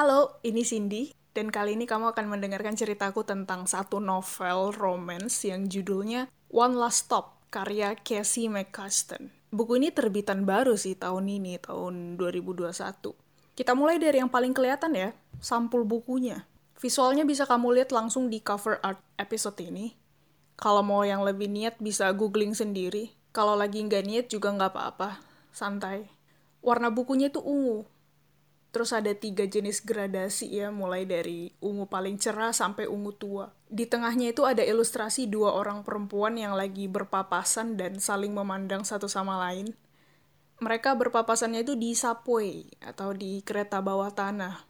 Halo, ini Cindy, dan kali ini kamu akan mendengarkan ceritaku tentang satu novel romance yang judulnya One Last Stop, karya Casey McCauston. Buku ini terbitan baru sih tahun ini, tahun 2021. Kita mulai dari yang paling kelihatan ya, sampul bukunya. Visualnya bisa kamu lihat langsung di cover art episode ini. Kalau mau yang lebih niat bisa googling sendiri. Kalau lagi nggak niat juga nggak apa-apa, santai. Warna bukunya itu ungu, Terus ada tiga jenis gradasi ya, mulai dari ungu paling cerah sampai ungu tua. Di tengahnya itu ada ilustrasi dua orang perempuan yang lagi berpapasan dan saling memandang satu sama lain. Mereka berpapasannya itu di subway atau di kereta bawah tanah.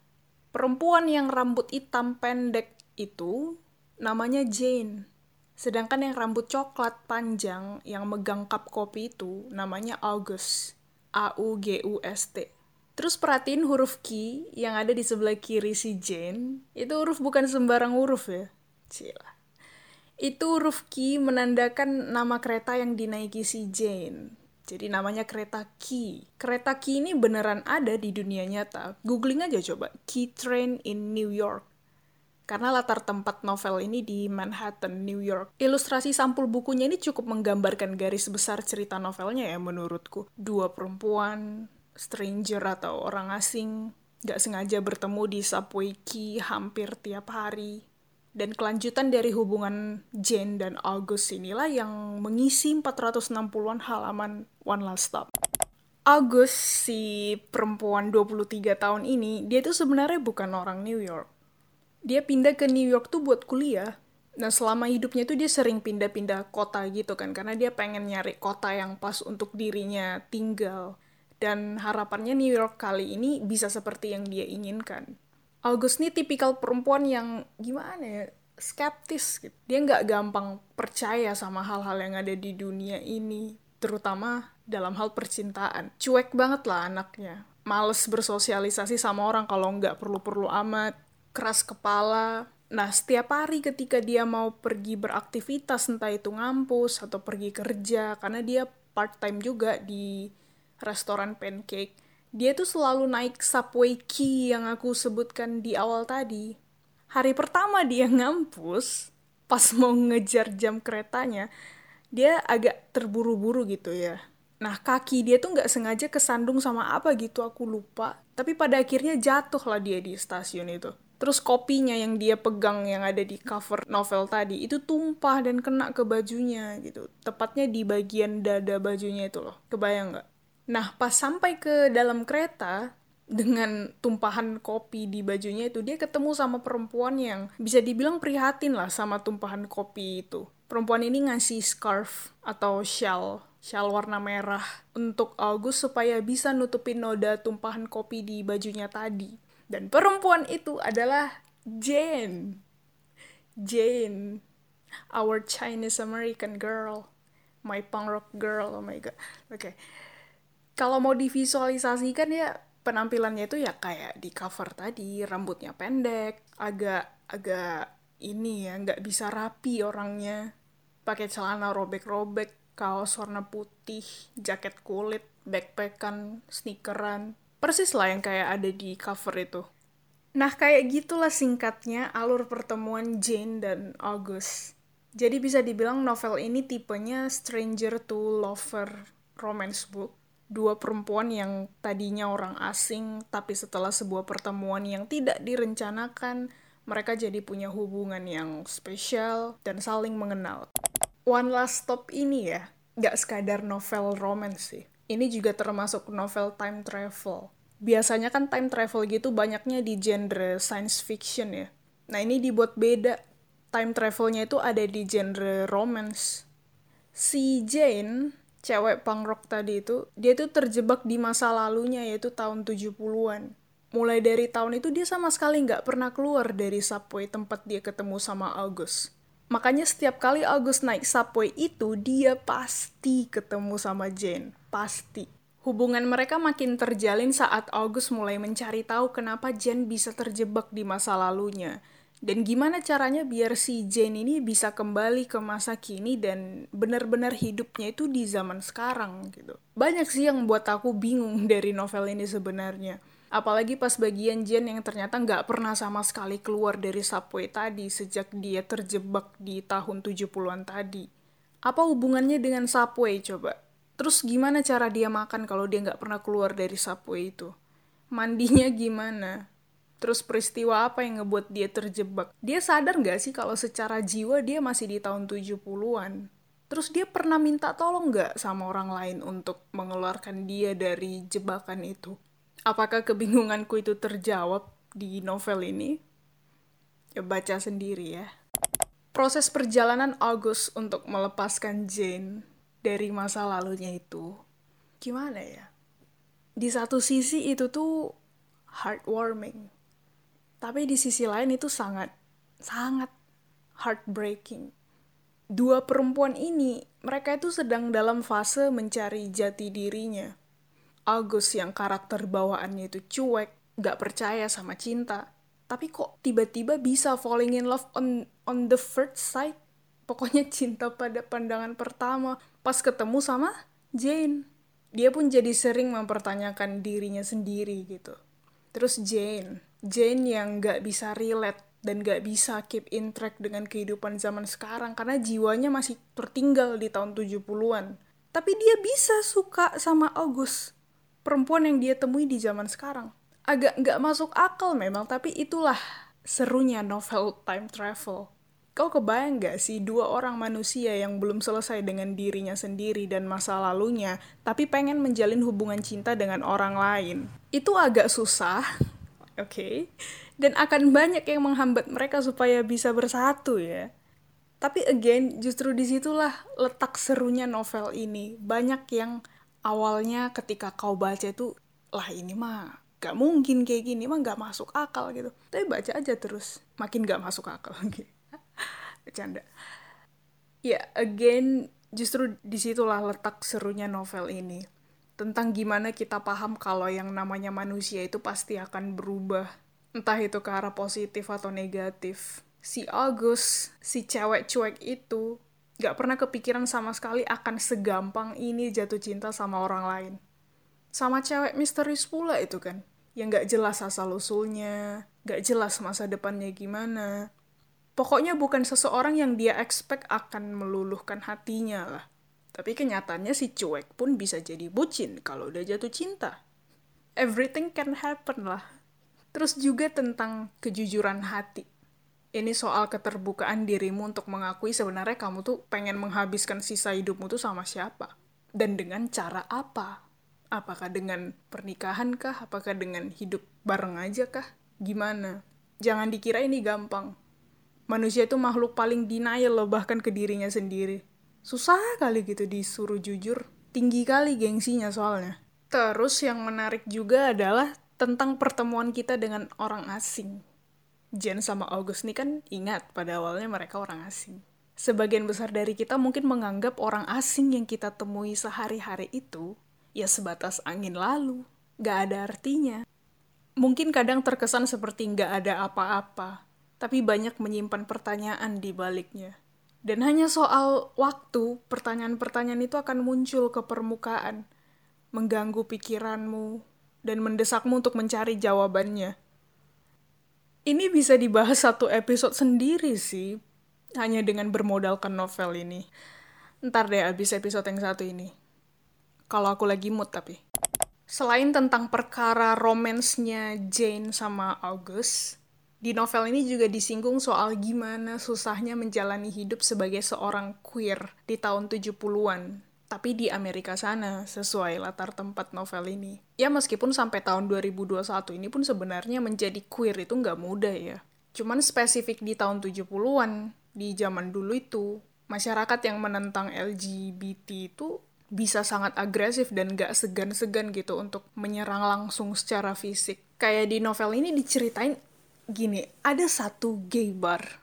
Perempuan yang rambut hitam pendek itu namanya Jane. Sedangkan yang rambut coklat panjang yang megang cup kopi itu namanya August. A-U-G-U-S-T. Terus perhatiin huruf Q yang ada di sebelah kiri si Jane. Itu huruf bukan sembarang huruf ya. Cila. Itu huruf Q menandakan nama kereta yang dinaiki si Jane. Jadi namanya kereta Key. Kereta Key ini beneran ada di dunia nyata. Googling aja coba. Key Train in New York. Karena latar tempat novel ini di Manhattan, New York. Ilustrasi sampul bukunya ini cukup menggambarkan garis besar cerita novelnya ya menurutku. Dua perempuan, stranger atau orang asing gak sengaja bertemu di subway key hampir tiap hari. Dan kelanjutan dari hubungan Jane dan August inilah yang mengisi 460-an halaman One Last Stop. August, si perempuan 23 tahun ini, dia tuh sebenarnya bukan orang New York. Dia pindah ke New York tuh buat kuliah. Nah, selama hidupnya tuh dia sering pindah-pindah kota gitu kan, karena dia pengen nyari kota yang pas untuk dirinya tinggal dan harapannya New York kali ini bisa seperti yang dia inginkan. August ini tipikal perempuan yang gimana ya, skeptis gitu. Dia nggak gampang percaya sama hal-hal yang ada di dunia ini, terutama dalam hal percintaan. Cuek banget lah anaknya. Males bersosialisasi sama orang kalau nggak perlu-perlu amat. Keras kepala. Nah, setiap hari ketika dia mau pergi beraktivitas, entah itu ngampus atau pergi kerja, karena dia part-time juga di restoran pancake, dia tuh selalu naik subway key yang aku sebutkan di awal tadi. Hari pertama dia ngampus, pas mau ngejar jam keretanya, dia agak terburu-buru gitu ya. Nah, kaki dia tuh nggak sengaja kesandung sama apa gitu, aku lupa. Tapi pada akhirnya jatuh lah dia di stasiun itu. Terus kopinya yang dia pegang yang ada di cover novel tadi, itu tumpah dan kena ke bajunya gitu. Tepatnya di bagian dada bajunya itu loh. Kebayang nggak? Nah, pas sampai ke dalam kereta, dengan tumpahan kopi di bajunya itu, dia ketemu sama perempuan yang bisa dibilang prihatin lah sama tumpahan kopi itu. Perempuan ini ngasih scarf atau shawl, shawl warna merah untuk August supaya bisa nutupin noda tumpahan kopi di bajunya tadi. Dan perempuan itu adalah Jane. Jane, our Chinese American girl, my punk rock girl, oh my god. Oke. Okay kalau mau divisualisasikan ya penampilannya itu ya kayak di cover tadi rambutnya pendek agak agak ini ya nggak bisa rapi orangnya. Pakai celana robek-robek kaos warna putih jaket kulit backpackan sneakeran. Persis lah yang kayak ada di cover itu. Nah kayak gitulah singkatnya alur pertemuan Jane dan August. Jadi bisa dibilang novel ini tipenya stranger to lover romance book dua perempuan yang tadinya orang asing, tapi setelah sebuah pertemuan yang tidak direncanakan, mereka jadi punya hubungan yang spesial dan saling mengenal. One Last Stop ini ya, gak sekadar novel romance sih. Ini juga termasuk novel time travel. Biasanya kan time travel gitu banyaknya di genre science fiction ya. Nah ini dibuat beda. Time travelnya itu ada di genre romance. Si Jane cewek punk rock tadi itu, dia tuh terjebak di masa lalunya yaitu tahun 70-an. Mulai dari tahun itu dia sama sekali nggak pernah keluar dari subway tempat dia ketemu sama August. Makanya setiap kali August naik subway itu, dia pasti ketemu sama Jane. Pasti. Hubungan mereka makin terjalin saat August mulai mencari tahu kenapa Jane bisa terjebak di masa lalunya dan gimana caranya biar si Jane ini bisa kembali ke masa kini dan benar-benar hidupnya itu di zaman sekarang gitu. Banyak sih yang buat aku bingung dari novel ini sebenarnya. Apalagi pas bagian Jen yang ternyata nggak pernah sama sekali keluar dari subway tadi sejak dia terjebak di tahun 70-an tadi. Apa hubungannya dengan subway coba? Terus gimana cara dia makan kalau dia nggak pernah keluar dari subway itu? Mandinya gimana? Terus peristiwa apa yang ngebuat dia terjebak? Dia sadar nggak sih kalau secara jiwa dia masih di tahun 70-an? Terus dia pernah minta tolong nggak sama orang lain untuk mengeluarkan dia dari jebakan itu? Apakah kebingunganku itu terjawab di novel ini? Ya baca sendiri ya. Proses perjalanan August untuk melepaskan Jane dari masa lalunya itu gimana ya? Di satu sisi itu tuh heartwarming. Tapi di sisi lain itu sangat sangat heartbreaking. Dua perempuan ini, mereka itu sedang dalam fase mencari jati dirinya Agus yang karakter bawaannya itu cuek, gak percaya sama cinta. Tapi kok tiba-tiba bisa falling in love on on the first sight? Pokoknya cinta pada pandangan pertama pas ketemu sama Jane. Dia pun jadi sering mempertanyakan dirinya sendiri gitu. Terus Jane, Jane yang gak bisa relate dan gak bisa keep in track dengan kehidupan zaman sekarang karena jiwanya masih tertinggal di tahun 70-an. Tapi dia bisa suka sama August perempuan yang dia temui di zaman sekarang. Agak nggak masuk akal memang, tapi itulah serunya novel time travel. Kau kebayang nggak sih dua orang manusia yang belum selesai dengan dirinya sendiri dan masa lalunya, tapi pengen menjalin hubungan cinta dengan orang lain? Itu agak susah, oke, okay. dan akan banyak yang menghambat mereka supaya bisa bersatu ya. Tapi again, justru di situlah letak serunya novel ini. Banyak yang awalnya ketika kau baca itu lah ini mah gak mungkin kayak gini mah gak masuk akal gitu tapi baca aja terus makin gak masuk akal gitu bercanda ya again justru di situlah letak serunya novel ini tentang gimana kita paham kalau yang namanya manusia itu pasti akan berubah entah itu ke arah positif atau negatif si August si cewek cuek itu gak pernah kepikiran sama sekali akan segampang ini jatuh cinta sama orang lain. Sama cewek misterius pula itu kan, yang gak jelas asal-usulnya, gak jelas masa depannya gimana. Pokoknya bukan seseorang yang dia expect akan meluluhkan hatinya lah. Tapi kenyataannya si cuek pun bisa jadi bucin kalau udah jatuh cinta. Everything can happen lah. Terus juga tentang kejujuran hati. Ini soal keterbukaan dirimu untuk mengakui sebenarnya kamu tuh pengen menghabiskan sisa hidupmu tuh sama siapa. Dan dengan cara apa? Apakah dengan pernikahan kah? Apakah dengan hidup bareng aja kah? Gimana? Jangan dikira ini gampang. Manusia itu makhluk paling denial loh bahkan ke dirinya sendiri susah kali gitu disuruh jujur tinggi kali gengsinya soalnya terus yang menarik juga adalah tentang pertemuan kita dengan orang asing Jen sama August nih kan ingat pada awalnya mereka orang asing. Sebagian besar dari kita mungkin menganggap orang asing yang kita temui sehari-hari itu ya sebatas angin lalu, gak ada artinya. Mungkin kadang terkesan seperti gak ada apa-apa, tapi banyak menyimpan pertanyaan di baliknya. Dan hanya soal waktu, pertanyaan-pertanyaan itu akan muncul ke permukaan, mengganggu pikiranmu, dan mendesakmu untuk mencari jawabannya ini bisa dibahas satu episode sendiri sih, hanya dengan bermodalkan novel ini. Ntar deh abis episode yang satu ini. Kalau aku lagi mood tapi. Selain tentang perkara romansnya Jane sama August, di novel ini juga disinggung soal gimana susahnya menjalani hidup sebagai seorang queer di tahun 70-an tapi di Amerika sana, sesuai latar tempat novel ini. Ya meskipun sampai tahun 2021 ini pun sebenarnya menjadi queer itu nggak mudah ya. Cuman spesifik di tahun 70-an, di zaman dulu itu, masyarakat yang menentang LGBT itu bisa sangat agresif dan gak segan-segan gitu untuk menyerang langsung secara fisik. Kayak di novel ini diceritain gini, ada satu gay bar.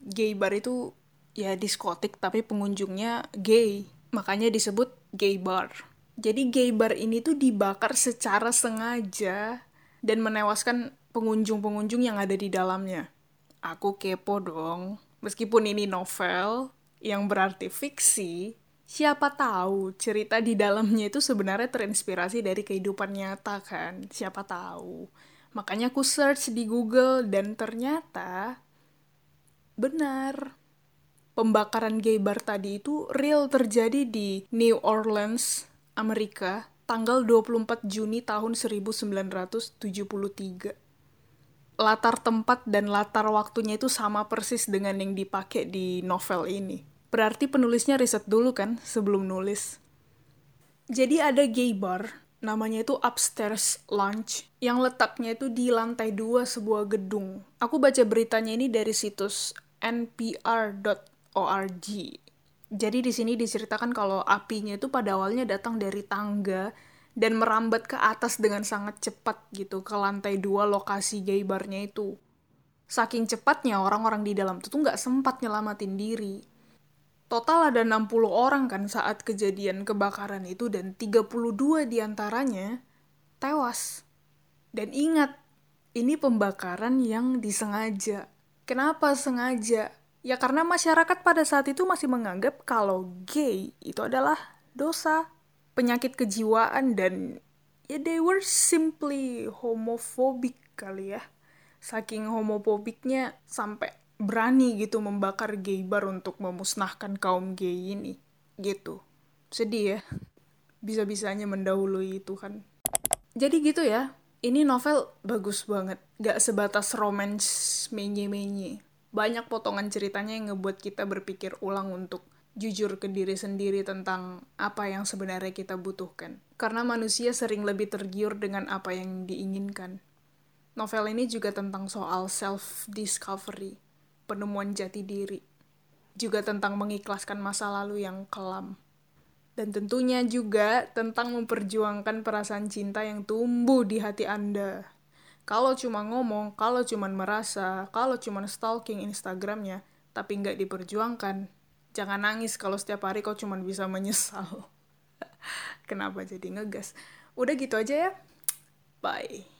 Gay bar itu ya diskotik tapi pengunjungnya gay makanya disebut gay bar. Jadi gay bar ini tuh dibakar secara sengaja dan menewaskan pengunjung-pengunjung yang ada di dalamnya. Aku kepo dong. Meskipun ini novel yang berarti fiksi, Siapa tahu cerita di dalamnya itu sebenarnya terinspirasi dari kehidupan nyata kan? Siapa tahu. Makanya aku search di Google dan ternyata benar. Pembakaran gay bar tadi itu real terjadi di New Orleans, Amerika, tanggal 24 Juni tahun 1973. Latar tempat dan latar waktunya itu sama persis dengan yang dipakai di novel ini. Berarti penulisnya riset dulu kan sebelum nulis. Jadi ada gay bar, namanya itu Upstairs Lounge, yang letaknya itu di lantai dua sebuah gedung. Aku baca beritanya ini dari situs npr.org. Jadi di sini diceritakan kalau apinya itu pada awalnya datang dari tangga dan merambat ke atas dengan sangat cepat gitu ke lantai dua lokasi gay barnya itu. Saking cepatnya orang-orang di dalam itu tuh nggak sempat nyelamatin diri Total ada 60 orang kan saat kejadian kebakaran itu dan 32 di antaranya tewas. Dan ingat, ini pembakaran yang disengaja. Kenapa sengaja? Ya karena masyarakat pada saat itu masih menganggap kalau gay itu adalah dosa, penyakit kejiwaan dan ya they were simply homophobic kali ya. Saking homofobiknya sampai berani gitu membakar gay bar untuk memusnahkan kaum gay ini gitu. Sedih ya. Bisa-bisanya mendahului itu kan jadi gitu ya ini novel bagus banget. Gak sebatas romance menye-menye. Banyak potongan ceritanya yang ngebuat kita berpikir ulang untuk jujur ke diri sendiri tentang apa yang sebenarnya kita butuhkan. Karena manusia sering lebih tergiur dengan apa yang diinginkan. Novel ini juga tentang soal self discovery penemuan jati diri, juga tentang mengikhlaskan masa lalu yang kelam. Dan tentunya juga tentang memperjuangkan perasaan cinta yang tumbuh di hati Anda. Kalau cuma ngomong, kalau cuma merasa, kalau cuma stalking Instagramnya, tapi nggak diperjuangkan, jangan nangis kalau setiap hari kau cuma bisa menyesal. Kenapa jadi ngegas? Udah gitu aja ya. Bye.